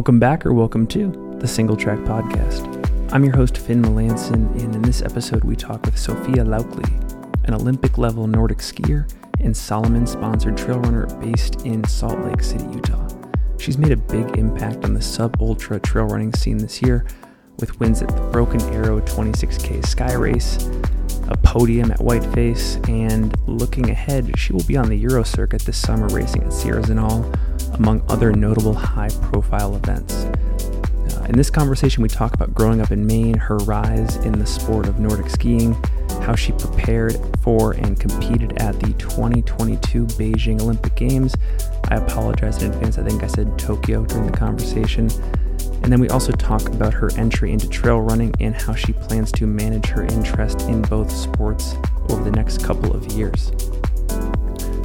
Welcome back or welcome to the Single Track Podcast. I'm your host, Finn Melanson, and in this episode, we talk with Sophia Laukli, an Olympic level Nordic skier and Salomon sponsored trail runner based in Salt Lake City, Utah. She's made a big impact on the sub ultra trail running scene this year with wins at the Broken Arrow 26K Sky Race, a podium at Whiteface, and looking ahead, she will be on the Euro circuit this summer racing at Sierre Zinal, among other notable high profile events. Uh, in this conversation, we talk about growing up in Maine, her rise in the sport of Nordic skiing, how she prepared for and competed at the 2022 Beijing Olympic Games. I apologize in advance, I think I said Tokyo during the conversation. And then we also talk about her entry into trail running and how she plans to manage her interest in both sports over the next couple of years.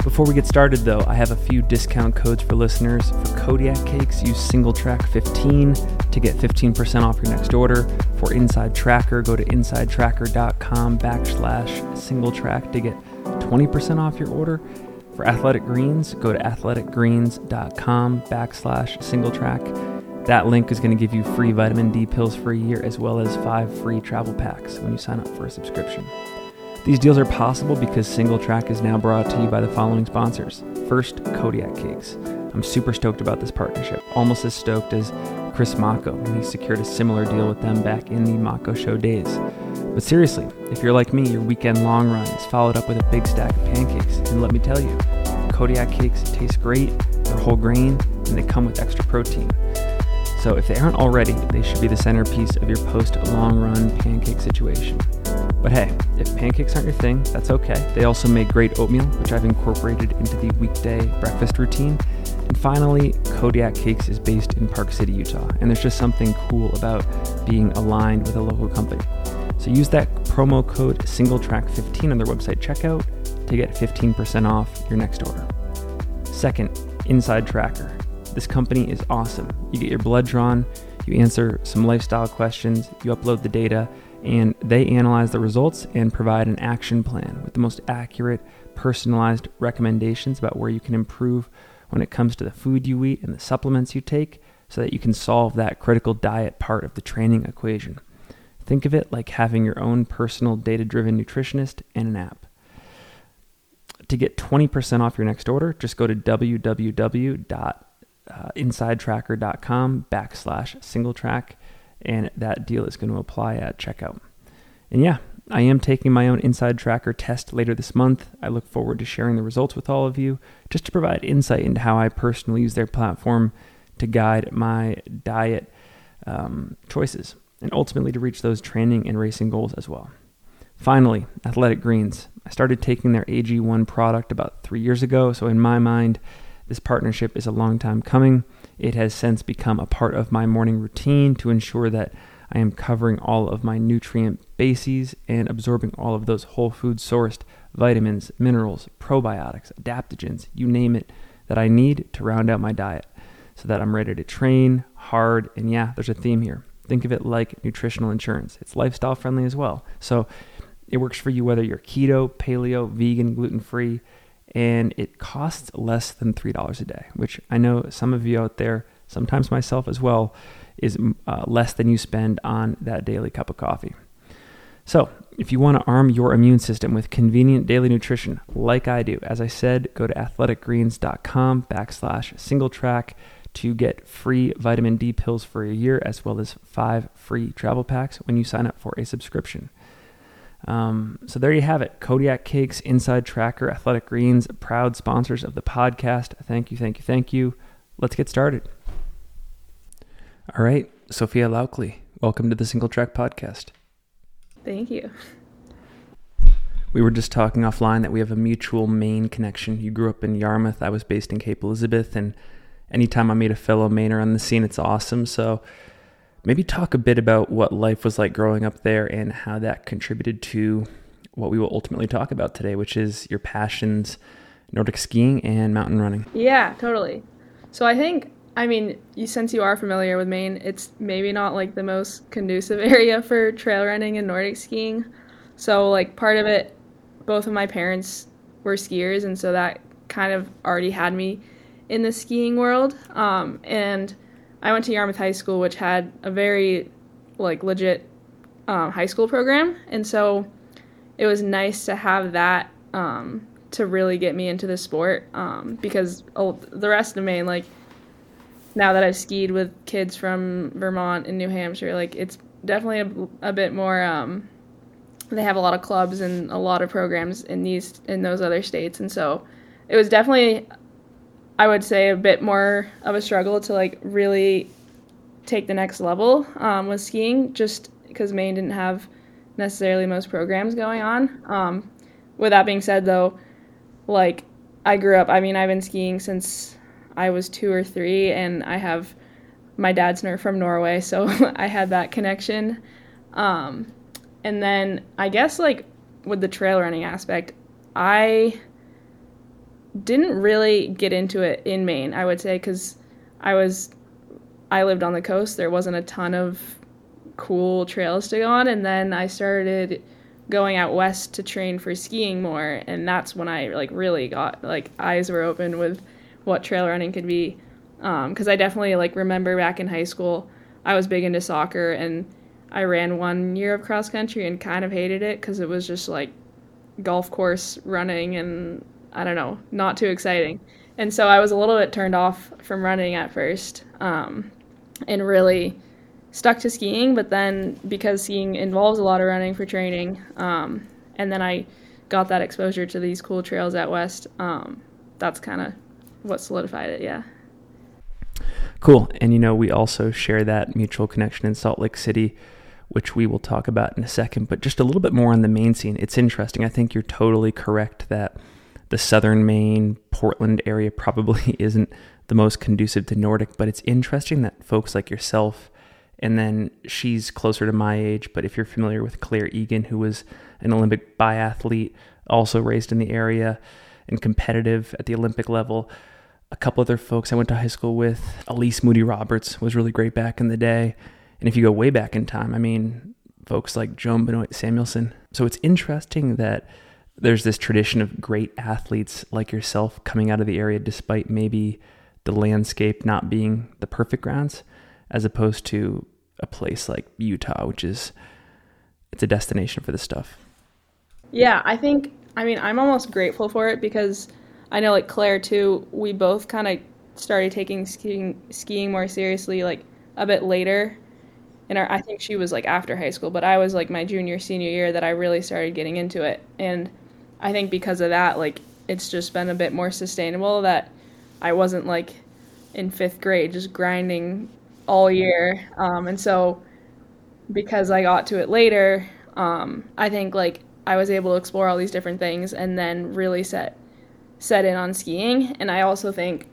Before we get started, though, I have a few discount codes for listeners. For Kodiak Cakes, use SingleTrack15 to get 15% off your next order. For Inside Tracker, go to insidetracker.com backslash SingleTrack to get 20% off your order. For Athletic Greens, go to athleticgreens.com backslash SingleTrack. That link is going to give you free vitamin D pills for a year as well as five free travel packs when you sign up for a subscription. These deals are possible because Single Track is now brought to you by the following sponsors. First, Kodiak Cakes. I'm super stoked about this partnership, almost as stoked as Chris Mocko when he secured a similar deal with them back in the Mocko show days. But seriously, if you're like me, your weekend long run is followed up with a big stack of pancakes. And let me tell you, Kodiak Cakes taste great, they're whole grain, and they come with extra protein. So if they aren't already, they should be the centerpiece of your post long run pancake situation. But hey, if pancakes aren't your thing, that's okay. They also make great oatmeal, which I've incorporated into the weekday breakfast routine. And finally, Kodiak Cakes is based in Park City, Utah, and there's just something cool about being aligned with a local company. So use that promo code SingleTrack15 on their website checkout to get 15% off your next order. Second, Inside Tracker. This company is awesome. You get your blood drawn, you answer some lifestyle questions, you upload the data, and they analyze the results and provide an action plan with the most accurate, personalized recommendations about where you can improve when it comes to the food you eat and the supplements you take so that you can solve that critical diet part of the training equation. Think of it like having your own personal data driven nutritionist and an app. To get 20% off your next order, just go to www.insidetracker.com uh, backslash single track and that deal is going to apply at checkout. And yeah, I am taking my own Inside Tracker test later this month. I look forward to sharing the results with all of you just to provide insight into how I personally use their platform to guide my diet um, choices and ultimately to reach those training and racing goals as well. Finally, Athletic Greens. I started taking their AG1 product about three years ago, so in my mind, this partnership is a long time coming. It has since become a part of my morning routine to ensure that I am covering all of my nutrient bases and absorbing all of those whole food sourced vitamins, minerals, probiotics, adaptogens, you name it, that I need to round out my diet so that I'm ready to train hard. And yeah, there's a theme here. Think of it like nutritional insurance. It's lifestyle friendly as well. So it works for you whether you're keto, paleo, vegan, gluten free and it costs less than $3 a day, which I know some of you out there, sometimes myself as well, is uh, less than you spend on that daily cup of coffee. So, if you want to arm your immune system with convenient daily nutrition, like I do, as I said, go to athleticgreens.com backslash single track to get free vitamin D pills for a year, as well as five free travel packs when you sign up for a subscription. Um, so there you have it. Kodiak Cakes, Inside Tracker, Athletic Greens, proud sponsors of the podcast. Thank you, thank you, thank you. Let's get started. All right, Sophia Laukli, welcome to the Single Track Podcast. Thank you. We were just talking offline that we have a mutual Maine connection. You grew up in Yarmouth. I was based in Cape Elizabeth, and anytime I meet a fellow Mainer on the scene, it's awesome. So maybe talk a bit about what life was like growing up there and how that contributed to what we will ultimately talk about today, which is your passions, Nordic skiing and mountain running. Yeah, totally. So I think, I mean, you, since you are familiar with Maine, it's maybe not like the most conducive area for trail running and Nordic skiing. So, like, part of it, both of my parents were skiers, and so that kind of already had me in the skiing world. Um, and I went to Yarmouth High School, which had a very like legit um, high school program, and so it was nice to have that um, to really get me into the sport um, because oh, the rest of Maine, like now that I've skied with kids from Vermont and New Hampshire, like it's definitely a, a bit more. Um, they have a lot of clubs and a lot of programs in these in those other states, and so it was definitely, I would say, a bit more of a struggle to like really take the next level um, with skiing, just because Maine didn't have necessarily most programs going on. Um, with that being said, though, like I grew up. I mean, I've been skiing since I was two or three, and I have my dad's nerve from Norway, so I had that connection. Um, and then I guess like with the trail running aspect, I didn't really get into it in Maine. I would say because I was I lived on the coast. There wasn't a ton of cool trails to go on, and then I started going out west to train for skiing more, and that's when I like really got like eyes were open with what trail running could be. Because um, I definitely like remember back in high school, I was big into soccer, and I ran one year of cross country and kind of hated it because it was just like golf course running and I don't know, not too exciting. And so I was a little bit turned off from running at first, um, and really stuck to skiing, but then because skiing involves a lot of running for training, um, and then I got that exposure to these cool trails at West, um, that's kind of what solidified it, yeah. Cool. And you know, we also share that mutual connection in Salt Lake City, which we will talk about in a second, but just a little bit more on the Maine scene. It's interesting. I think you're totally correct that the southern Maine, Portland area probably isn't the most conducive to Nordic, but it's interesting that folks like yourself and then she's closer to my age. But if you're familiar with Clare Egan, who was an Olympic biathlete, also raised in the area and competitive at the Olympic level, a couple other folks I went to high school with, Elise Moody Roberts was really great back in the day. And if you go way back in time, I mean, folks like Joan Benoit Samuelson. So it's interesting that there's this tradition of great athletes like yourself coming out of the area despite maybe the landscape not being the perfect grounds as opposed to a place like Utah, which is it's a destination for this stuff. Yeah, I think I mean I'm almost grateful for it because I know like Clare too. We both kind of started taking skiing skiing more seriously like a bit later. And I think she was like after high school, but I was like my junior senior year that I really started getting into it. And I think because of that, like it's just been a bit more sustainable that I wasn't like in fifth grade just grinding all year. Um, and so because I got to it later, um, I think like I was able to explore all these different things and then really set set in on skiing. And I also think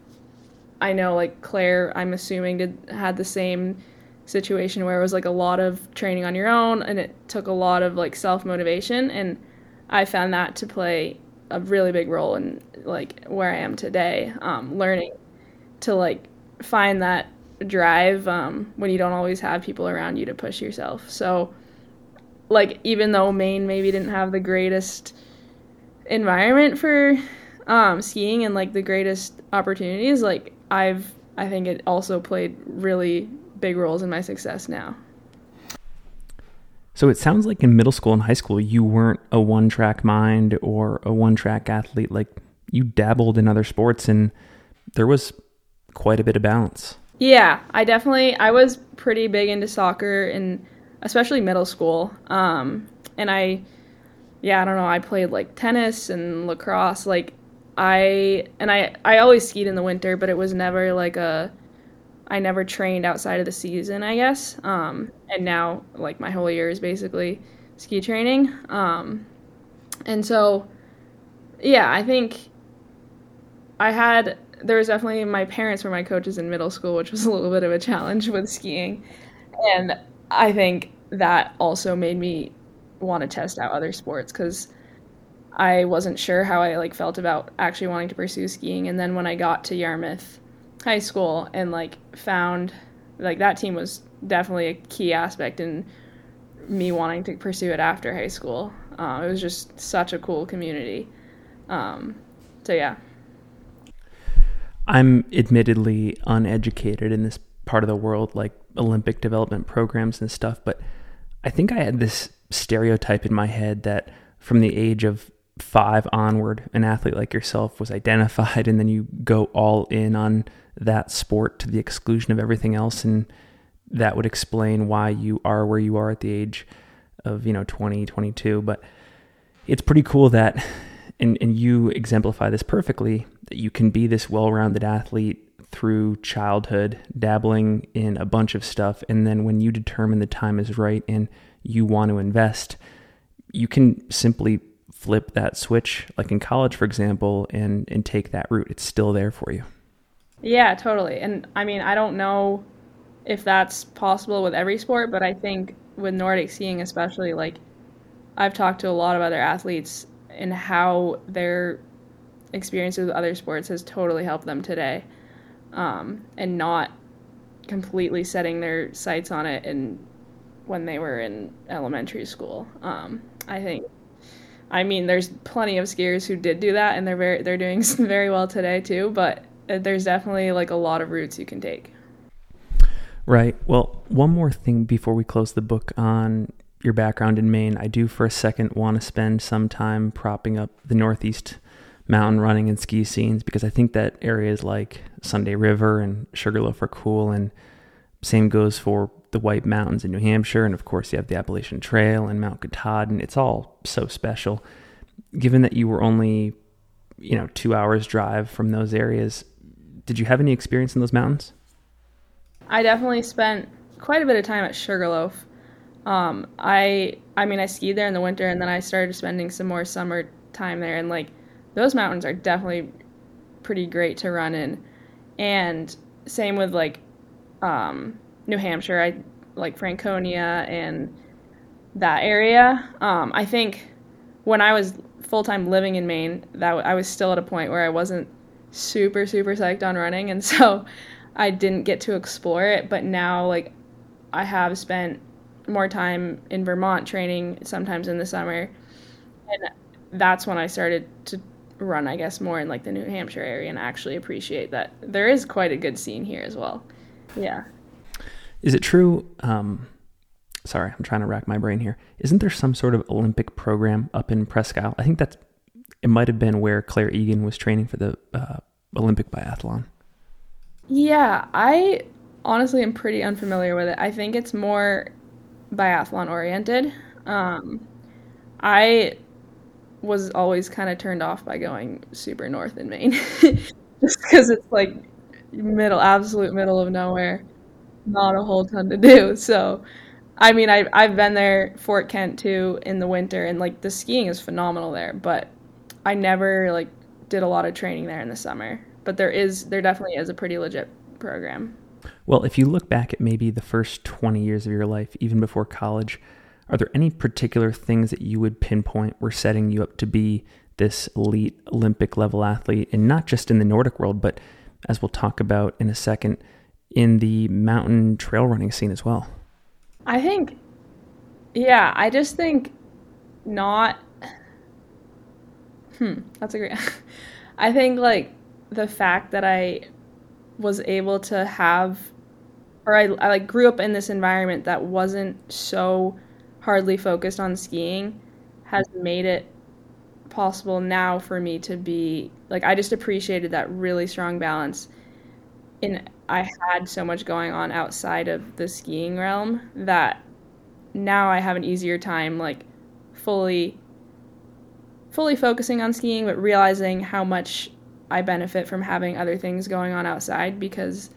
I know like Clare, I'm assuming did had the same situation where it was like a lot of training on your own and it took a lot of like self motivation and I found that to play a really big role in like where I am today, um, learning to like find that drive um, when you don't always have people around you to push yourself. So, like, even though Maine maybe didn't have the greatest environment for um, skiing and like the greatest opportunities, like, I've, I think it also played really big roles in my success now. So it sounds like in middle school and high school, you weren't a one track mind or a one track athlete. Like, you dabbled in other sports and there was quite a bit of balance. Yeah, I definitely I was pretty big into soccer and especially middle school. Um, and I yeah, I don't know, I played like tennis and lacrosse like I and I I always skied in the winter, but it was never like a I never trained outside of the season, I guess. Um, and now like my whole year is basically ski training. Um, and so yeah, I think I had there was definitely my parents were my coaches in middle school, which was a little bit of a challenge with skiing. And I think that also made me want to test out other sports because I wasn't sure how I like felt about actually wanting to pursue skiing. And then when I got to Yarmouth High School and like found like that team was definitely a key aspect in me wanting to pursue it after high school. Uh, it was just such a cool community. Um, so yeah. I'm admittedly uneducated in this part of the world, like Olympic development programs and stuff. But I think I had this stereotype in my head that from the age of five onward, an athlete like yourself was identified, and then you go all in on that sport to the exclusion of everything else. And that would explain why you are where you are at the age of, you know, 20, 22. But it's pretty cool that, and, and you exemplify this perfectly, that you can be this well rounded athlete through childhood, dabbling in a bunch of stuff. And then when you determine the time is right and you want to invest, you can simply flip that switch, like in college, for example, and, and take that route. It's still there for you. Yeah, totally. And I mean, I don't know if that's possible with every sport, but I think with Nordic skiing, especially, like I've talked to a lot of other athletes and how their experiences with other sports has totally helped them today um, and not completely setting their sights on it and when they were in elementary school. Um, I think. I mean, there's plenty of skiers who did do that, and they're very they're doing very well today too. But Uh, there's definitely like a lot of routes you can take. Right. Well, one more thing before we close the book on your background in Maine, I do for a second want to spend some time propping up the Northeast mountain running and ski scenes because I think that areas like Sunday River and Sugarloaf are cool, and same goes for the White Mountains in New Hampshire, and of course you have the Appalachian Trail and Mount Katahdin. It's all so special. Given that you were only, you know, two hours drive from those areas, did you have any experience in those mountains? I definitely spent quite a bit of time at Sugarloaf. Um, I I mean I skied there in the winter and then I started spending some more summer time there and like those mountains are definitely pretty great to run in. And same with like um, New Hampshire, I like Franconia and that area. Um, I think when I was full time living in Maine, that I was still at a point where I wasn't super super psyched on running, and so I didn't get to explore it. But now, like, I have spent more time in Vermont training, sometimes in the summer, and that's when I started to run, I guess, more in like the New Hampshire area and actually appreciate that there is quite a good scene here as well. Yeah. Is it true? Um, sorry, I'm trying to rack my brain here. Isn't there some sort of Olympic program up in Presque Isle? I think that's it. Might have been where Clare Egan was training for the uh, Olympic biathlon. Yeah, I honestly am pretty unfamiliar with it. I think it's more biathlon oriented. Um, I was always kind of turned off by going super north in Maine, just because it's like middle, absolute middle of nowhere, not a whole ton to do. So, I mean, I I've been there, Fort Kent too, in the winter, and like the skiing is phenomenal there. But I never like did a lot of training there in the summer. But there is, there definitely is a pretty legit program. Well, if you look back at maybe the first 20 years of your life, even before college, are there any particular things that you would pinpoint were setting you up to be this elite Olympic level athlete, and not just in the Nordic world, but as we'll talk about in a second, in the mountain trail running scene as well? I think, yeah, I just think not. Hmm, that's a great. I think like the fact that I was able to have, or I, I like grew up in this environment that wasn't so hardly focused on skiing has made it possible now for me to be like I just appreciated that really strong balance and I had so much going on outside of the skiing realm that now I have an easier time like fully fully focusing on skiing but realizing how much I benefit from having other things going on outside because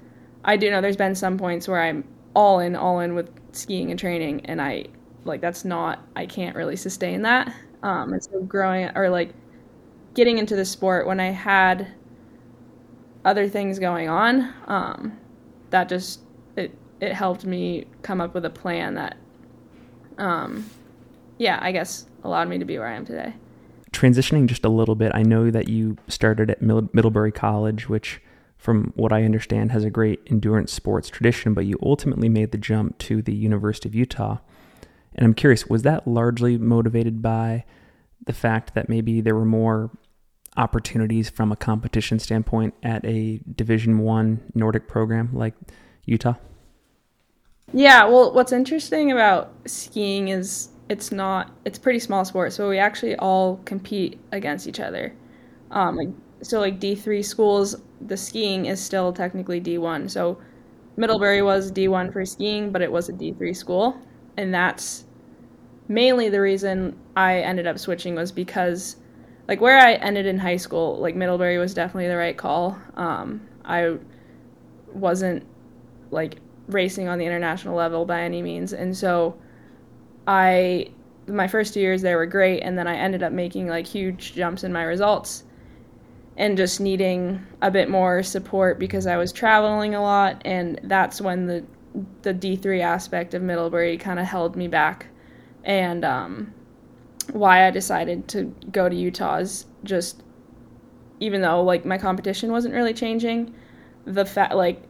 I do know there's been some points where I'm all in all in with skiing and training and I like that's not I can't really sustain that. Um, and so growing or like getting into the sport when I had other things going on, um, that just it it helped me come up with a plan that, um, yeah, I guess allowed me to be where I am today. Transitioning just a little bit, I know that you started at Middlebury College, which, from what I understand, has a great endurance sports tradition, but you ultimately made the jump to the University of Utah. And I'm curious, was that largely motivated by the fact that maybe there were more opportunities from a competition standpoint at a Division One Nordic program like Utah? Yeah, well, what's interesting about skiing is it's not it's pretty small sport, so we actually all compete against each other. Um, like so, like D three schools, the skiing is still technically D one. So Middlebury was D one for skiing, but it was a D three school, and that's mainly the reason I ended up switching was because like where I ended in high school, like Middlebury was definitely the right call. Um, I wasn't like racing on the international level by any means, and so I my first years there were great, and then I ended up making like huge jumps in my results, and just needing a bit more support because I was traveling a lot, and that's when the the D three aspect of Middlebury kind of held me back, and um, why I decided to go to Utah is just even though like my competition wasn't really changing, the fact like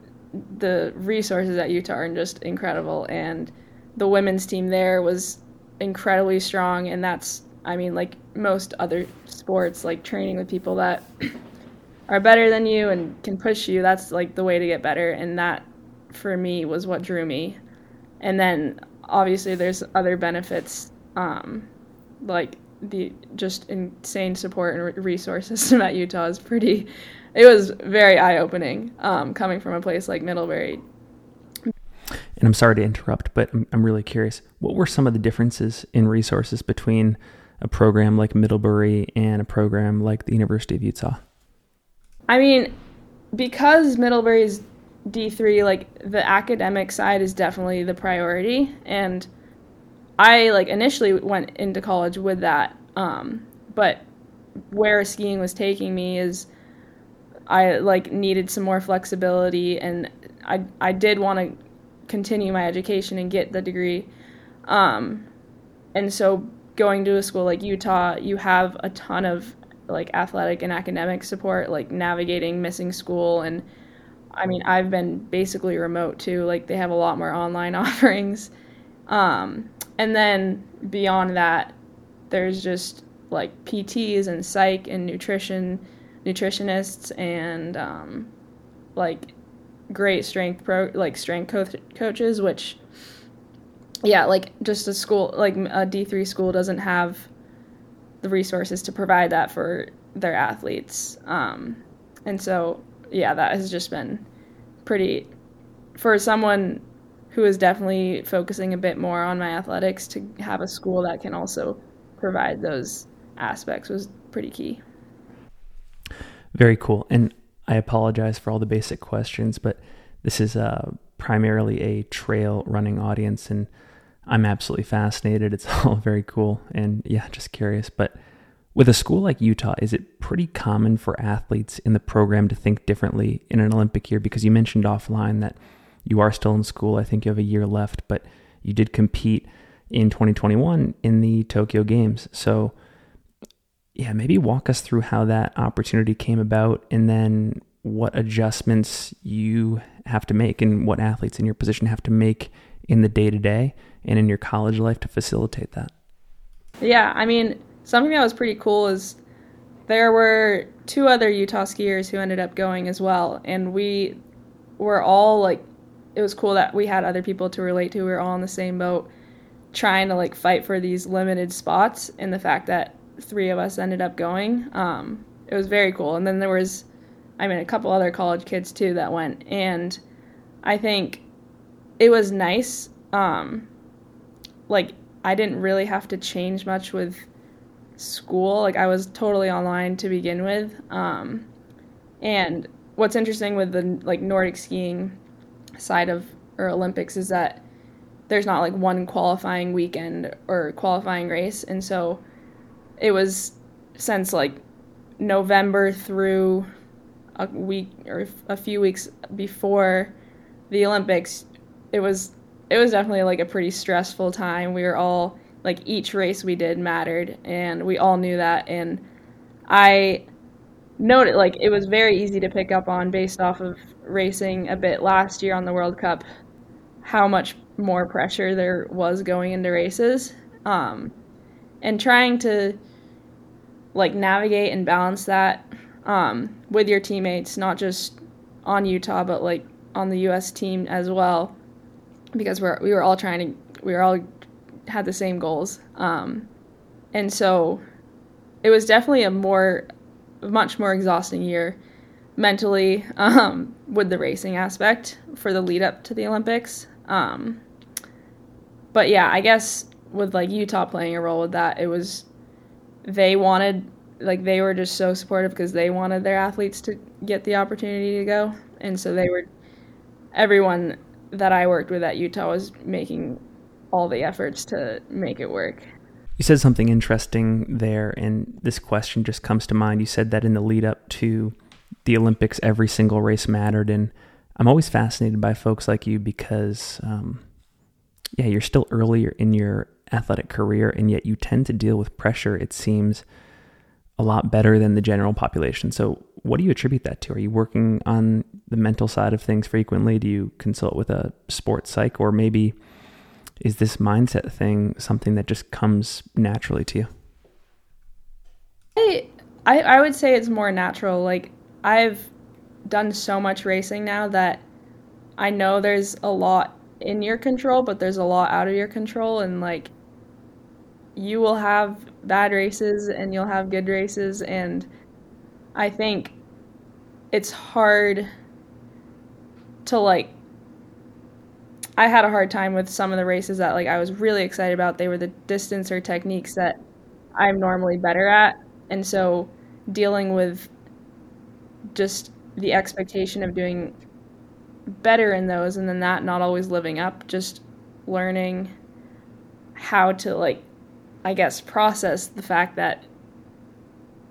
the resources at Utah are just incredible and the women's team there was incredibly strong and that's I mean like most other sports like training with people that are better than you and can push you that's like the way to get better and that for me was what drew me and then obviously there's other benefits um, like the just insane support and resources at Utah is pretty. It was very eye opening um, coming from a place like Middlebury. And I'm sorry to interrupt, but I'm, I'm really curious. What were some of the differences in resources between a program like Middlebury and a program like the University of Utah? I mean, because Middlebury's D3, like the academic side is definitely the priority. And I like initially went into college with that, um, but where skiing was taking me is I like needed some more flexibility, and I I did want to continue my education and get the degree, um, and so going to a school like Utah, you have a ton of like athletic and academic support, like navigating missing school and. I mean, I've been basically remote too. Like they have a lot more online offerings. Um, and then beyond that, there's just like PTs and psych and nutrition, nutritionists and um, like great strength pro like strength co- coaches, which yeah, like just a school like a D three school doesn't have the resources to provide that for their athletes, um, and so yeah, that has just been pretty for someone who is definitely focusing a bit more on my athletics to have a school that can also provide those aspects was pretty key. Very cool. And I apologize for all the basic questions, but this is uh, primarily a trail running audience, and I'm absolutely fascinated. It's all very cool. And yeah, just curious. But with a school like Utah, is it pretty common for athletes in the program to think differently in an Olympic year? Because you mentioned offline that you are still in school. I think you have a year left, but you did compete in 2021 in the Tokyo Games. So, yeah, maybe walk us through how that opportunity came about and then what adjustments you have to make and what athletes in your position have to make in the day to day and in your college life to facilitate that. Yeah, I mean, something that was pretty cool is there were two other Utah skiers who ended up going as well, and we were all like it was cool that we had other people to relate to. We were all in the same boat, trying to like fight for these limited spots. And the fact that three of us ended up going, um, it was very cool. And then there was, I mean, a couple other college kids too that went, and I think it was nice. Um, like I didn't really have to change much with school. Like I was totally online to begin with. Um, and what's interesting with the like Nordic skiing side of or Olympics is that there's not like one qualifying weekend or qualifying race, and so it was since like November through a week or a few weeks before the Olympics, it was it was definitely like a pretty stressful time. We were all like each race we did mattered, and we all knew that. And I noted like it was very easy to pick up on based off of racing a bit last year on the World Cup how much more pressure there was going into races um, and trying to like navigate and balance that um, with your teammates not just on Utah but like on the U.S. team as well because we're we were all trying to we were all had the same goals, um, and so it was definitely a more much more exhausting year mentally um, with the racing aspect for the lead up to the Olympics. Um, but yeah, I guess with like Utah playing a role with that, it was they wanted like they were just so supportive because they wanted their athletes to get the opportunity to go, and so they were everyone that I worked with at Utah was making all the efforts to make it work. You said something interesting there, and this question just comes to mind. You said that in the lead up to the Olympics, every single race mattered. And I'm always fascinated by folks like you because, um, yeah, you're still earlier in your athletic career, and yet you tend to deal with pressure, it seems, a lot better than the general population. So, what do you attribute that to? Are you working on the mental side of things frequently? Do you consult with a sports psych, or maybe is this mindset thing something that just comes naturally to you? I, I, I would say it's more natural. Like I've done so much racing now that I know there's a lot in your control, but there's a lot out of your control, and like you will have bad races and you'll have good races, and I think it's hard to like I had a hard time with some of the races that like I was really excited about. They were the distance or techniques that I'm normally better at. And so dealing with just the expectation of doing better in those and then that not always living up, just learning how to like I guess process the fact that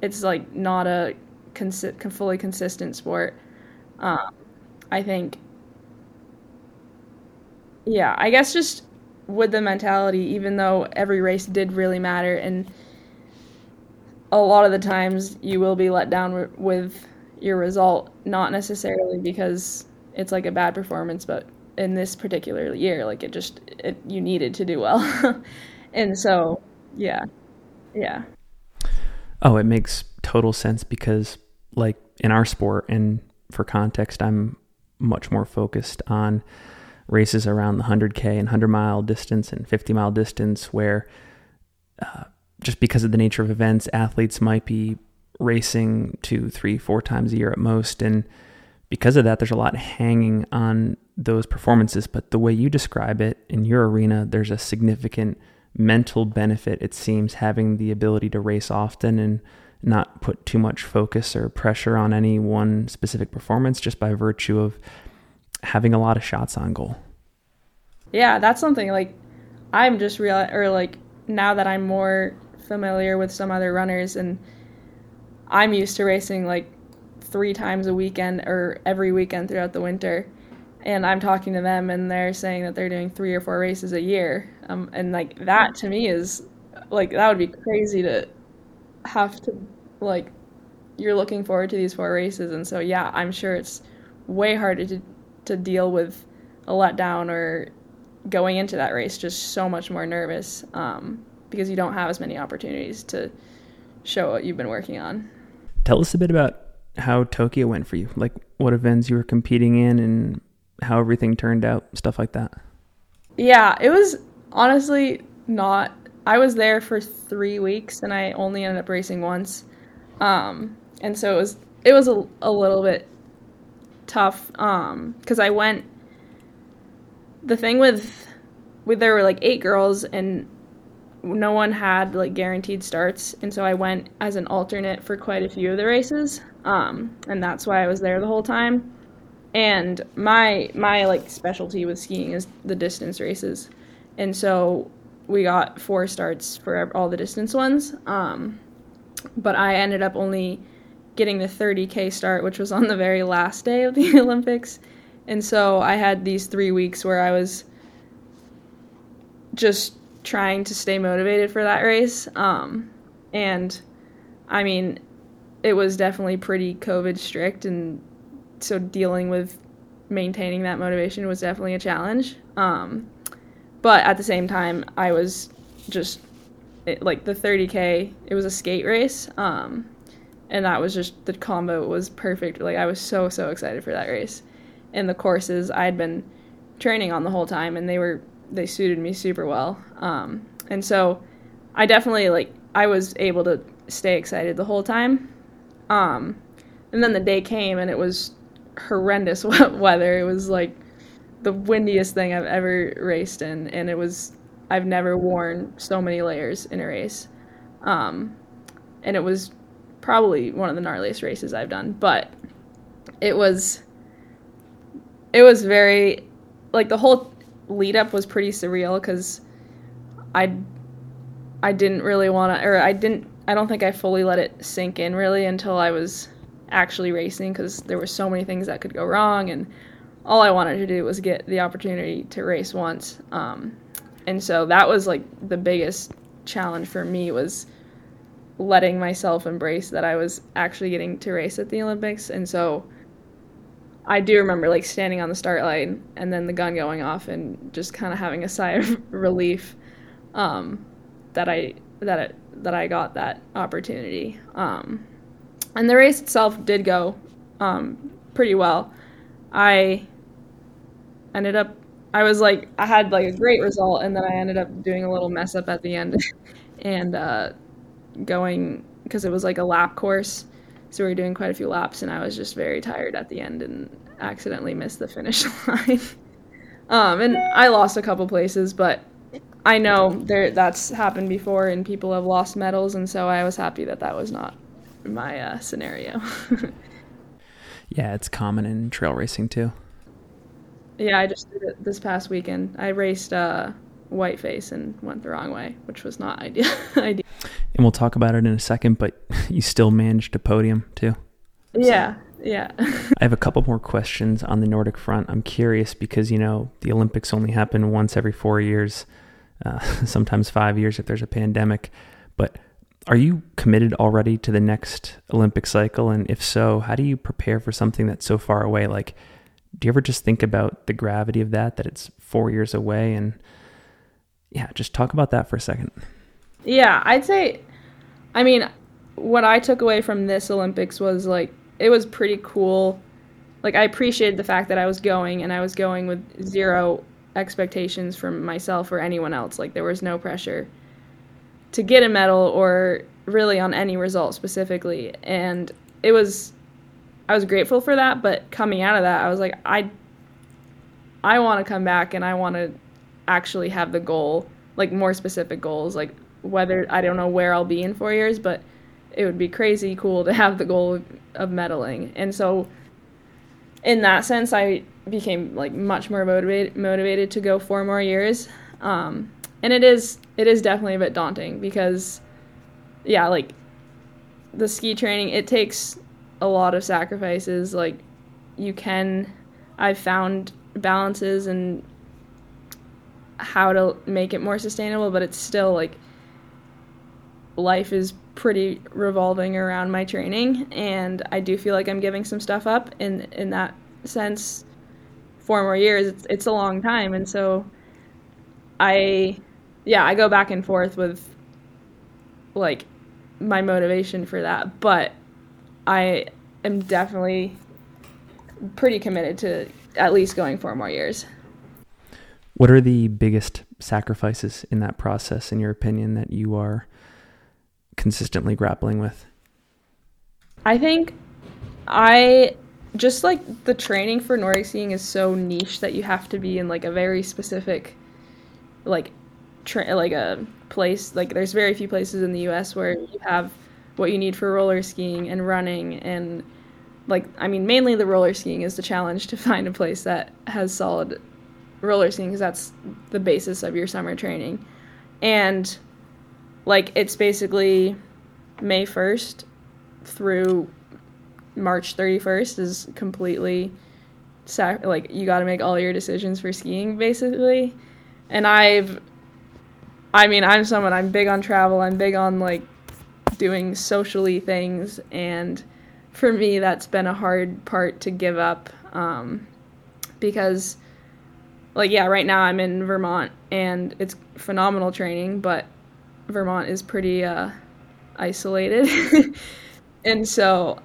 it's like not a consi- fully consistent sport. Um, I think yeah, I guess just with the mentality, even though every race did really matter, and a lot of the times you will be let down with your result, not necessarily because it's like a bad performance, but in this particular year, like it just it, you needed to do well, and so yeah, yeah. Oh, it makes total sense because like in our sport, and for context, I'm much more focused on races around the 100K and 100 mile distance and 50 mile distance where uh, just because of the nature of events, athletes might be racing two, three, four times a year at most. And because of that, there's a lot hanging on those performances. But the way you describe it in your arena, there's a significant mental benefit, it seems, having the ability to race often and not put too much focus or pressure on any one specific performance just by virtue of having a lot of shots on goal. Yeah, that's something like I'm just real or like now that I'm more familiar with some other runners and I'm used to racing like three times a weekend or every weekend throughout the winter. And I'm talking to them and they're saying that they're doing three or four races a year. Um, and like that to me is like that would be crazy to have to like you're looking forward to these four races and so yeah, I'm sure it's way harder to to deal with a letdown or going into that race just so much more nervous um, because you don't have as many opportunities to show what you've been working on. Tell us a bit about how Tokyo went for you, like what events you were competing in and how everything turned out, stuff like that. Yeah, it was honestly not. I was there for three weeks and I only ended up racing once, um, and so it was it was a, a little bit tough um because I went the thing with with there were like eight girls and no one had like guaranteed starts and so I went as an alternate for quite a few of the races um and that's why I was there the whole time and my my like specialty with skiing is the distance races and so we got four starts for all the distance ones um but I ended up only getting the 30K start, which was on the very last day of the Olympics. And so I had these three weeks where I was just trying to stay motivated for that race. Um, and I mean, it was definitely pretty COVID strict. And so dealing with maintaining that motivation was definitely a challenge. Um, but at the same time, I was just it, like the 30K, it was a skate race. Um, and that was just the combo was perfect. Like I was so so excited for that race, and the courses I had been training on the whole time, and they were they suited me super well. Um, and so I definitely like I was able to stay excited the whole time. Um, and then the day came and it was horrendous weather. It was like the windiest thing I've ever raced in, and it was I've never worn so many layers in a race. Um, and it was probably one of the gnarliest races I've done, but it was it was very like the whole lead up was pretty surreal because I I didn't really want to or I didn't I don't think I fully let it sink in really until I was actually racing because there were so many things that could go wrong and all I wanted to do was get the opportunity to race once um, and so that was like the biggest challenge for me was letting myself embrace that I was actually getting to race at the Olympics and so I do remember like standing on the start line and then the gun going off and just kind of having a sigh of relief um, that I that it, that I got that opportunity. Um, and the race itself did go um, pretty well. I ended up I was like I had like a great result and then I ended up doing a little mess up at the end and uh, going because it was like a lap course so we were doing quite a few laps, and I was just very tired at the end and accidentally missed the finish line. um, and I lost a couple places, but I know there that's happened before, and people have lost medals, and so I was happy that that was not my uh, scenario. yeah, it's common in trail racing too. Yeah, I just did it this past weekend. I raced uh, Whiteface and went the wrong way, which was not ideal. ideal and we'll talk about it in a second, but you still managed a podium too. Yeah, yeah. I have a couple more questions on the Nordic front. I'm curious because, you know, the Olympics only happen once every four years, uh, sometimes five years if there's a pandemic. But are you committed already to the next Olympic cycle? And if so, how do you prepare for something that's so far away? Like, do you ever just think about the gravity of that, that it's four years away? And yeah, just talk about that for a second. Yeah, I'd say, I mean, what I took away from this Olympics was like, it was pretty cool. Like, I appreciated the fact that I was going and I was going with zero expectations from myself or anyone else. Like, there was no pressure to get a medal or really on any result specifically. And it was, I was grateful for that. But coming out of that, I was like, I, I want to come back and I want to actually have the goal, like more specific goals, like whether I don't know where I'll be in four years, but it would be crazy cool to have the goal of medaling. And so, in that sense, I became like much more motivated motivated to go four more years. Um, and it is it is definitely a bit daunting because, yeah, like the ski training, it takes a lot of sacrifices. Like you can, I've found balances and how to make it more sustainable, but it's still like life is pretty revolving around my training. And I do feel like I'm giving some stuff up in in that sense four more years. It's, it's a long time. And so I yeah I go back and forth with like my motivation for that but I am definitely pretty committed to at least going four more years what are the biggest sacrifices in that process in your opinion that you are consistently grappling with? I think I just like the training for Nordic skiing is so niche that you have to be in like a very specific like tra- like a place like there's very few places in the US where you have what you need for roller skiing and running and like I mean mainly the roller skiing is the challenge to find a place that has solid roller skiing because that's the basis of your summer training. And like it's basically May 1st through March 31st is completely sac- like you got to make all your decisions for skiing basically. And I've I mean, I'm someone I'm big on travel. I'm big on like doing socially things and for me that's been a hard part to give up um, because like yeah, right now I'm in Vermont and it's phenomenal training, but Vermont is pretty uh, isolated, and so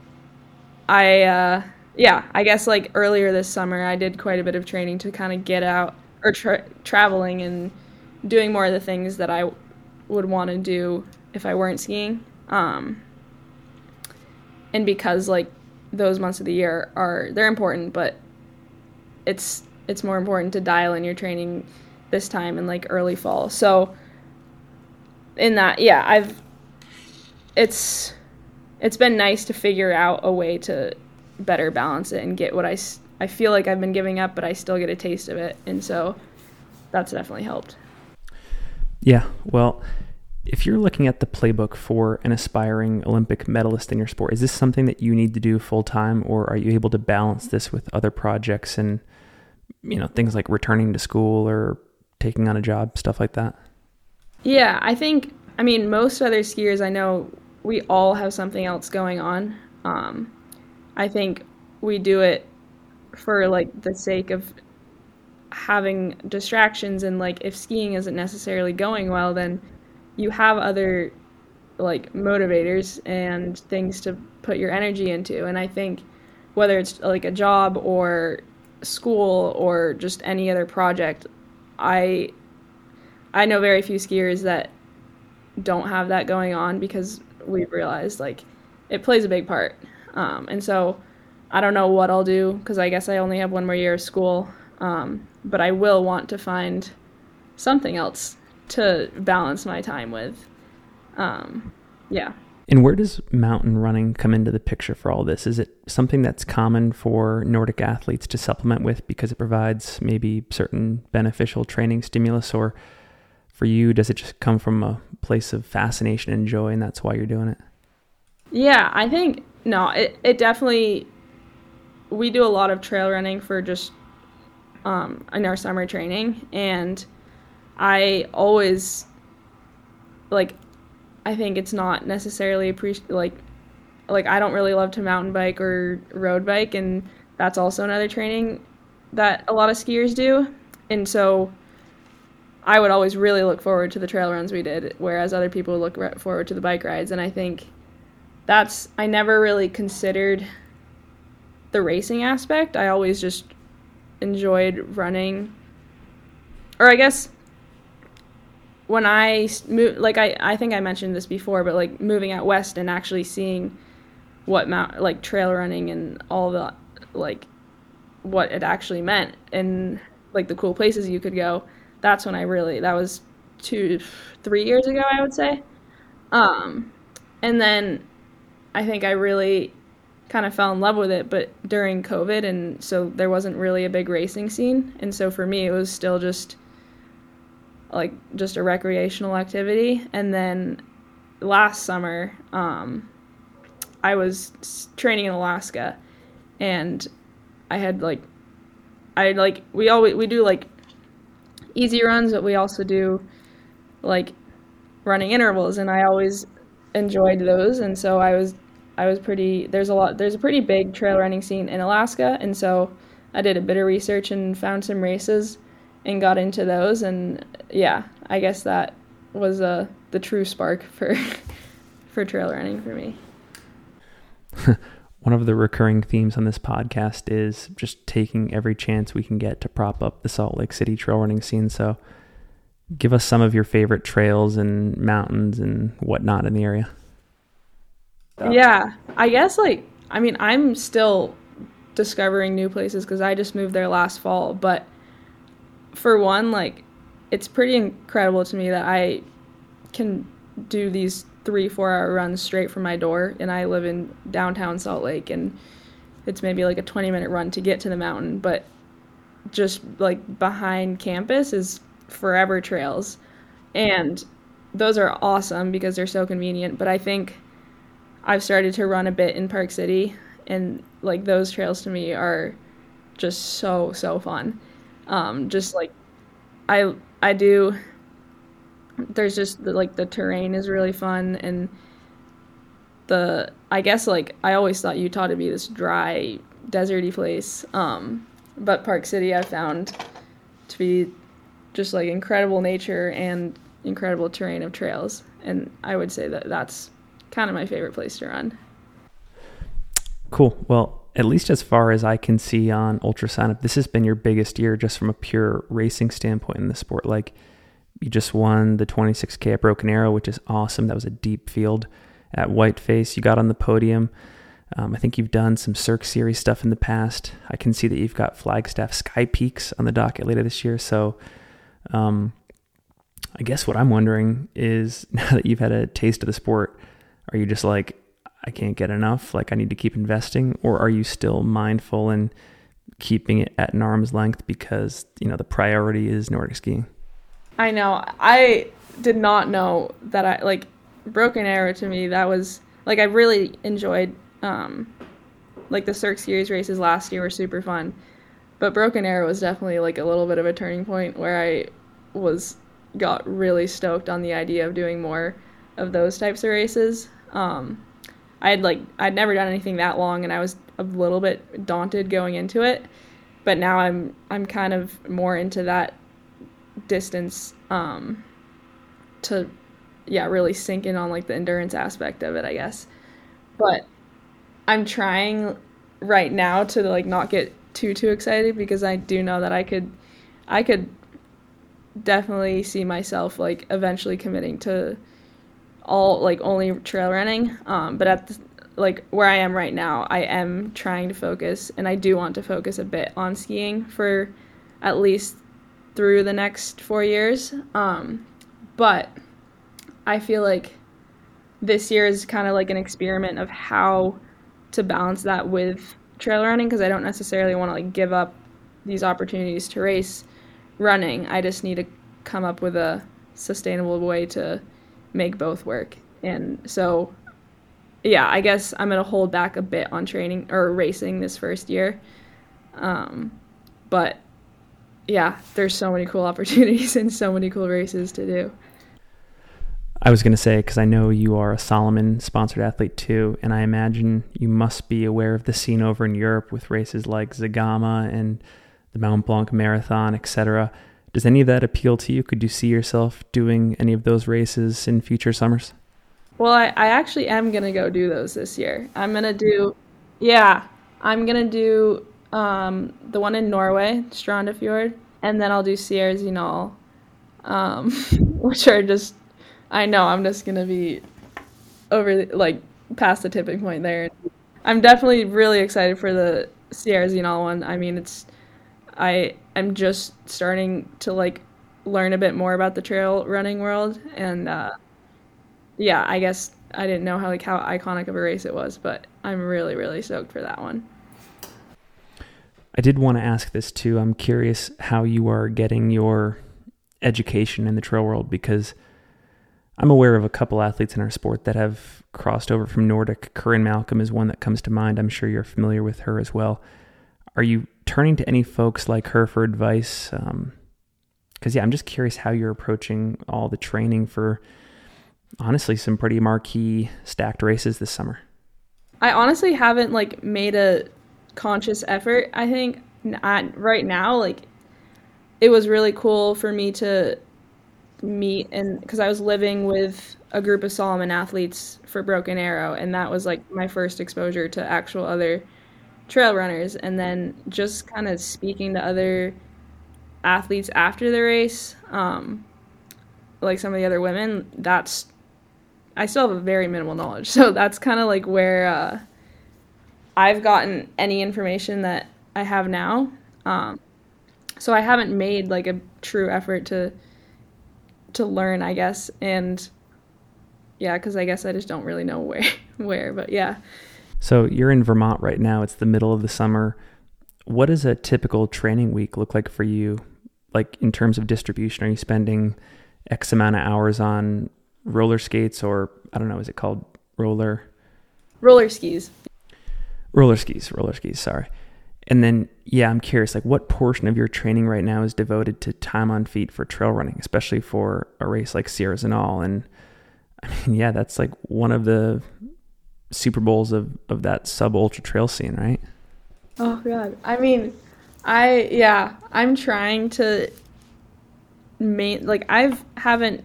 I uh, yeah, I guess like earlier this summer, I did quite a bit of training to kind of get out or tra- traveling and doing more of the things that I would want to do if I weren't skiing. Um, and because like those months of the year are they're important, but it's it's more important to dial in your training this time in like early fall. So in that, yeah, I've it's it's been nice to figure out a way to better balance it and get what I I feel like I've been giving up, but I still get a taste of it, and so that's definitely helped. Yeah, well, if you're looking at the playbook for an aspiring Olympic medalist in your sport, is this something that you need to do full time, or are you able to balance this with other projects and you know things like returning to school or taking on a job, stuff like that? Yeah, I think I mean most other skiers I know we all have something else going on. Um, I think we do it for like the sake of having distractions and like if skiing isn't necessarily going well then you have other like motivators and things to put your energy into. And i think whether it's like a job or school or just any other project i i know very few skiers that don't have that going on because we've realized like it plays a big part. Um, and so i don't know what i'll do because i guess i only have one more year of school um, but i will want to find something else to balance my time with. Um, yeah. And where does mountain running come into the picture for all this? Is it something that's common for Nordic athletes to supplement with because it provides maybe certain beneficial training stimulus, or for you, does it just come from a place of fascination and joy, and that's why you're doing it? Yeah, I think no, it it definitely. We do a lot of trail running for just um, in our summer training, and I always like I think it's not necessarily appreciate like like I don't really love to mountain bike or road bike. And that's also another training that a lot of skiers do. And so I would always really look forward to the trail runs we did whereas other people look forward to the bike rides. And I think that's I never really considered the racing aspect. I always just enjoyed running or I guess when I move, like I, I think I mentioned this before, but like moving out west and actually seeing what mount, like trail running and all the, like, what it actually meant and like the cool places you could go. That's when I really, that was two, three years ago, I would say. Um, and then I think I really kind of fell in love with it, but during COVID, and so there wasn't really a big racing scene. And so for me, it was still just like just a recreational activity. And then last summer, um, I was training in Alaska, and I had like, I like we always we do like easy runs, but we also do like running intervals, and I always enjoyed those. And so I was I was pretty there's a lot there's a pretty big trail running scene in Alaska, and so I did a bit of research and found some races and got into those and yeah i guess that was uh, the true spark for for trail running for me. One of the recurring themes on this podcast is just taking every chance we can get to prop up the salt lake city trail running scene so give us some of your favorite trails and mountains and whatnot in the area yeah i guess like i mean i'm still discovering new places because i just moved there last fall but for one, like it's pretty incredible to me that I can do these three, four hour runs straight from my door. And I live in downtown Salt Lake, and it's maybe like a 20 minute run to get to the mountain. But just like behind campus is forever trails. And those are awesome because they're so convenient. But I think I've started to run a bit in Park City, and like those trails to me are just so, so fun. Um, just like I I do. There's just the, like the terrain is really fun and the I guess like I always thought Utah to be this dry, deserty place. Um, but Park City I found to be just like incredible nature and incredible terrain of trails, and I would say that that's kind of my favorite place to run. Cool. Well, at least as far as I can see on UltraSignup, this has been your biggest year just from a pure racing standpoint in the sport. Like you just won the 26K at Broken Arrow, which is awesome. That was a deep field at Whiteface. You got on the podium. Um, I think you've done some Cirque Series stuff in the past. I can see that you've got Flagstaff Sky Peaks on the docket later this year. So, um, I guess what I'm wondering is now that you've had a taste of the sport, are you just like, I can't get enough, like I need to keep investing, or are you still mindful and keeping it at an arm's length because you know the priority is Nordic skiing? I know. I did not know that I like Broken Arrow to me. That was like I really enjoyed um, like the Cirque Series races last year were super fun, but Broken Arrow was definitely like a little bit of a turning point where I was got really stoked on the idea of doing more of those types of races. Um, I had like I'd never done anything that long, and I was a little bit daunted going into it. But now I'm I'm kind of more into that distance um, to yeah really sink in on like the endurance aspect of it, I guess. But I'm trying right now to like not get too too excited because I do know that I could I could definitely see myself like eventually committing to all like only trail running um, but at the, like where i am right now i am trying to focus and i do want to focus a bit on skiing for at least through the next four years um, but i feel like this year is kind of like an experiment of how to balance that with trail running because i don't necessarily want to like give up these opportunities to race running. I just need to come up with a sustainable way to make both work. And so, yeah, I guess I'm to hold back a bit on training or racing this first year. Um, but yeah, there's so many cool opportunities and so many cool races to do. I was going to say, because I know you are a Salomon sponsored athlete too, and I imagine you must be aware of the scene over in Europe with races like Zegama and the Mont Blanc Marathon, etc. Does any of that appeal to you? Could you see yourself doing any of those races in future summers? Well, I, I actually am going to go do those this year. I'm going to do, yeah, I'm going to do um, the one in Norway, Strandafjord, and then I'll do Sierre Zinal, um, which are just, I know I'm just going to be over, like, past the tipping point there. I'm definitely really excited for the Sierre Zinal one. I mean, it's, I am just starting to like learn a bit more about the trail running world and uh, yeah i guess i didn't know how like how iconic of a race it was but i'm really really stoked for that one. I did want to ask this too. I'm curious how you are getting your education in the trail world because i'm aware of a couple athletes in our sport that have crossed over from nordic. Corrine Malcolm is one that comes to mind. I'm sure you're familiar with her as well. Are you turning to any folks like her for advice? Because um, yeah, I'm just curious how you're approaching all the training for honestly some pretty marquee stacked races this summer. I honestly haven't like made a conscious effort. I think right now, like it was really cool for me to meet and because I was living with a group of Salomon athletes for Broken Arrow, and that was like my first exposure to actual other trail runners and then just kind of speaking to other athletes after the race um, like some of the other women that's i still have a very minimal knowledge. So that's kind of like where uh, i've gotten any information that i have now. Um, so i haven't made like a true effort to to learn i guess and yeah because i guess i just don't really know where where but yeah so you're in Vermont right now. It's the middle of the summer. What does a typical training week look like for you? Like in terms of distribution, are you spending X amount of hours on roller skates or I don't know, is it called roller? Roller skis. Roller skis, roller skis, sorry. And then, yeah, I'm curious, like what portion of your training right now is devoted to time on feet for trail running, especially for a race like Sierre Zinal? And I mean, yeah, that's like one of the Super Bowls of, of that sub ultra trail scene, right? Oh god. I mean, I yeah, I'm trying to main like I've haven't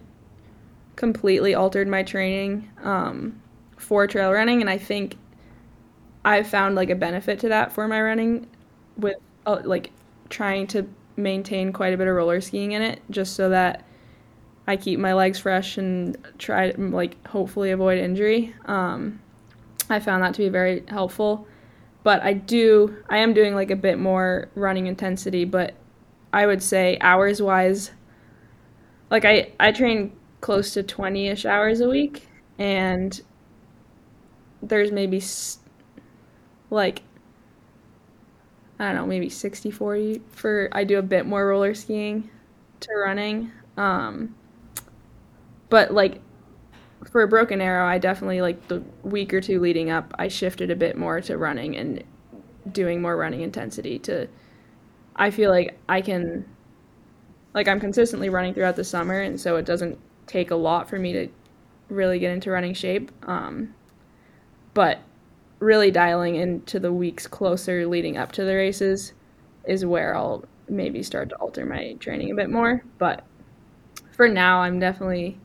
completely altered my training um, for trail running and I think I've found like a benefit to that for my running with uh, like trying to maintain quite a bit of roller skiing in it just so that I keep my legs fresh and try to like hopefully avoid injury. Um, I found that to be very helpful. But I do, I am doing like a bit more running intensity, but I would say hours wise, like I, I train close to 20 ish hours a week, and there's maybe like, I don't know, maybe 60 40 for I do a bit more roller skiing to running. Um, but like for a broken arrow, I definitely like the week or two leading up, I shifted a bit more to running and doing more running intensity to I feel like I can like I'm consistently running throughout the summer and so it doesn't take a lot for me to really get into running shape. Um, but really dialing into the weeks closer leading up to the races is where I'll maybe start to alter my training a bit more. But for now, I'm definitely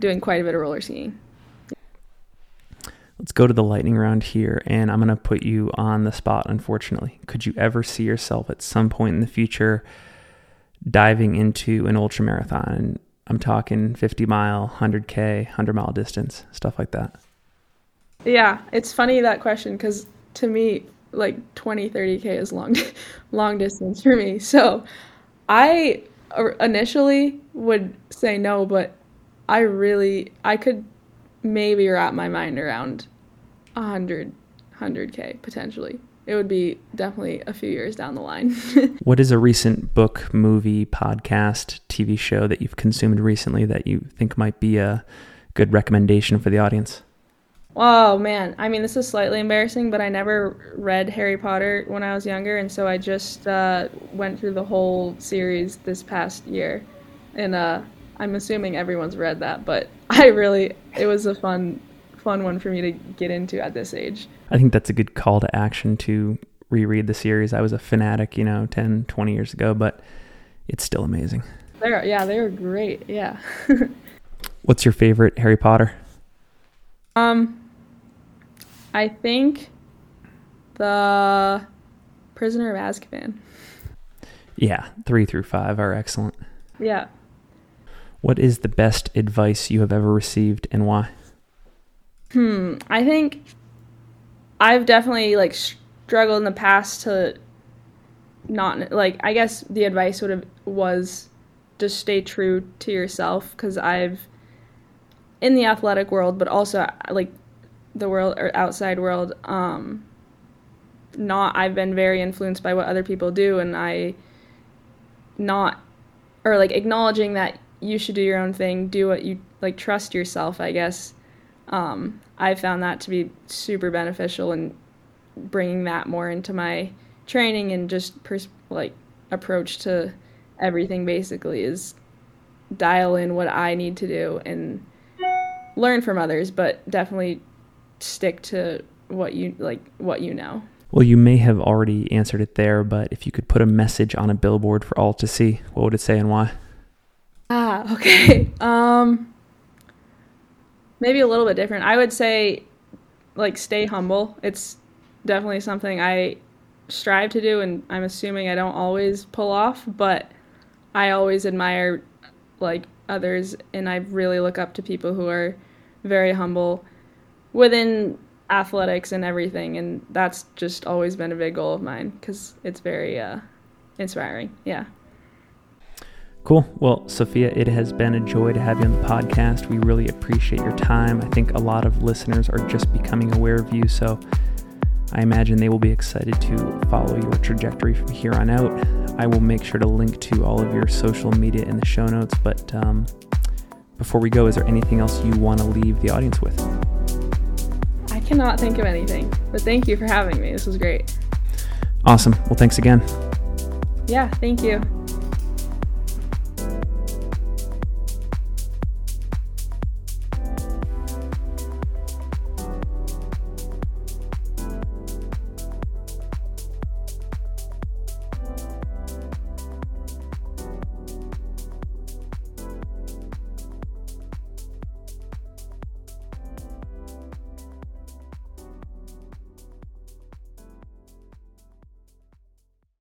doing quite a bit of roller skiing. Let's go to the lightning round here, and I'm going to put you on the spot, unfortunately. Could you ever see yourself at some point in the future diving into an ultra marathon? I'm talking 50 mile, 100K, 100 mile distance, stuff like that. Yeah, it's funny that question because to me, like 20, 30K is long, long distance for me. So I uh, initially would say no, but I really I could maybe wrap my mind around 100 100k potentially. It would be definitely a few years down the line. what is a recent book, movie, podcast, TV show that you've consumed recently that you think might be a good recommendation for the audience? Oh man, I mean this is slightly embarrassing, but I never read Harry Potter when I was younger, and so I just uh, went through the whole series this past year, in uh, I'm assuming everyone's read that, but I really it was a fun fun one for me to get into at this age. I think that's a good call to action to reread the series. I was a fanatic, you know, 10, 20 years ago, but it's still amazing. They're yeah, they were great. Yeah. What's your favorite Harry Potter? Um I think the Prisoner of Azkaban. Yeah, 3 through 5 are excellent. Yeah. What is the best advice you have ever received and why? Hmm, I think I've definitely like struggled in the past to not like I guess the advice would have was just stay true to yourself cuz I've in the athletic world but also like the world or outside world um not I've been very influenced by what other people do and I not or like acknowledging that you should do your own thing, do what you like, trust yourself, I guess. Um, I found that to be super beneficial in bringing that more into my training and just pers- like approach to everything basically is dial in what I need to do and learn from others, but definitely stick to what you like what you know. Well, you may have already answered it there, but if you could put a message on a billboard for all to see, what would it say and why? Ah, okay. Um, maybe a little bit different. I would say, like, stay humble. It's definitely something I strive to do, and I'm assuming I don't always pull off, but I always admire, like, others, and I really look up to people who are very humble within athletics and everything, and that's just always been a big goal of mine because it's very uh, inspiring. Yeah. Cool. Well, Sophia, it has been a joy to have you on the podcast. We really appreciate your time. I think a lot of listeners are just becoming aware of you, so I imagine they will be excited to follow your trajectory from here on out. I will make sure to link to all of your social media in the show notes, but um, before we go, is there anything else you want to leave the audience with? I cannot think of anything, but thank you for having me. This was great. Awesome. Well, thanks again. Yeah, thank you.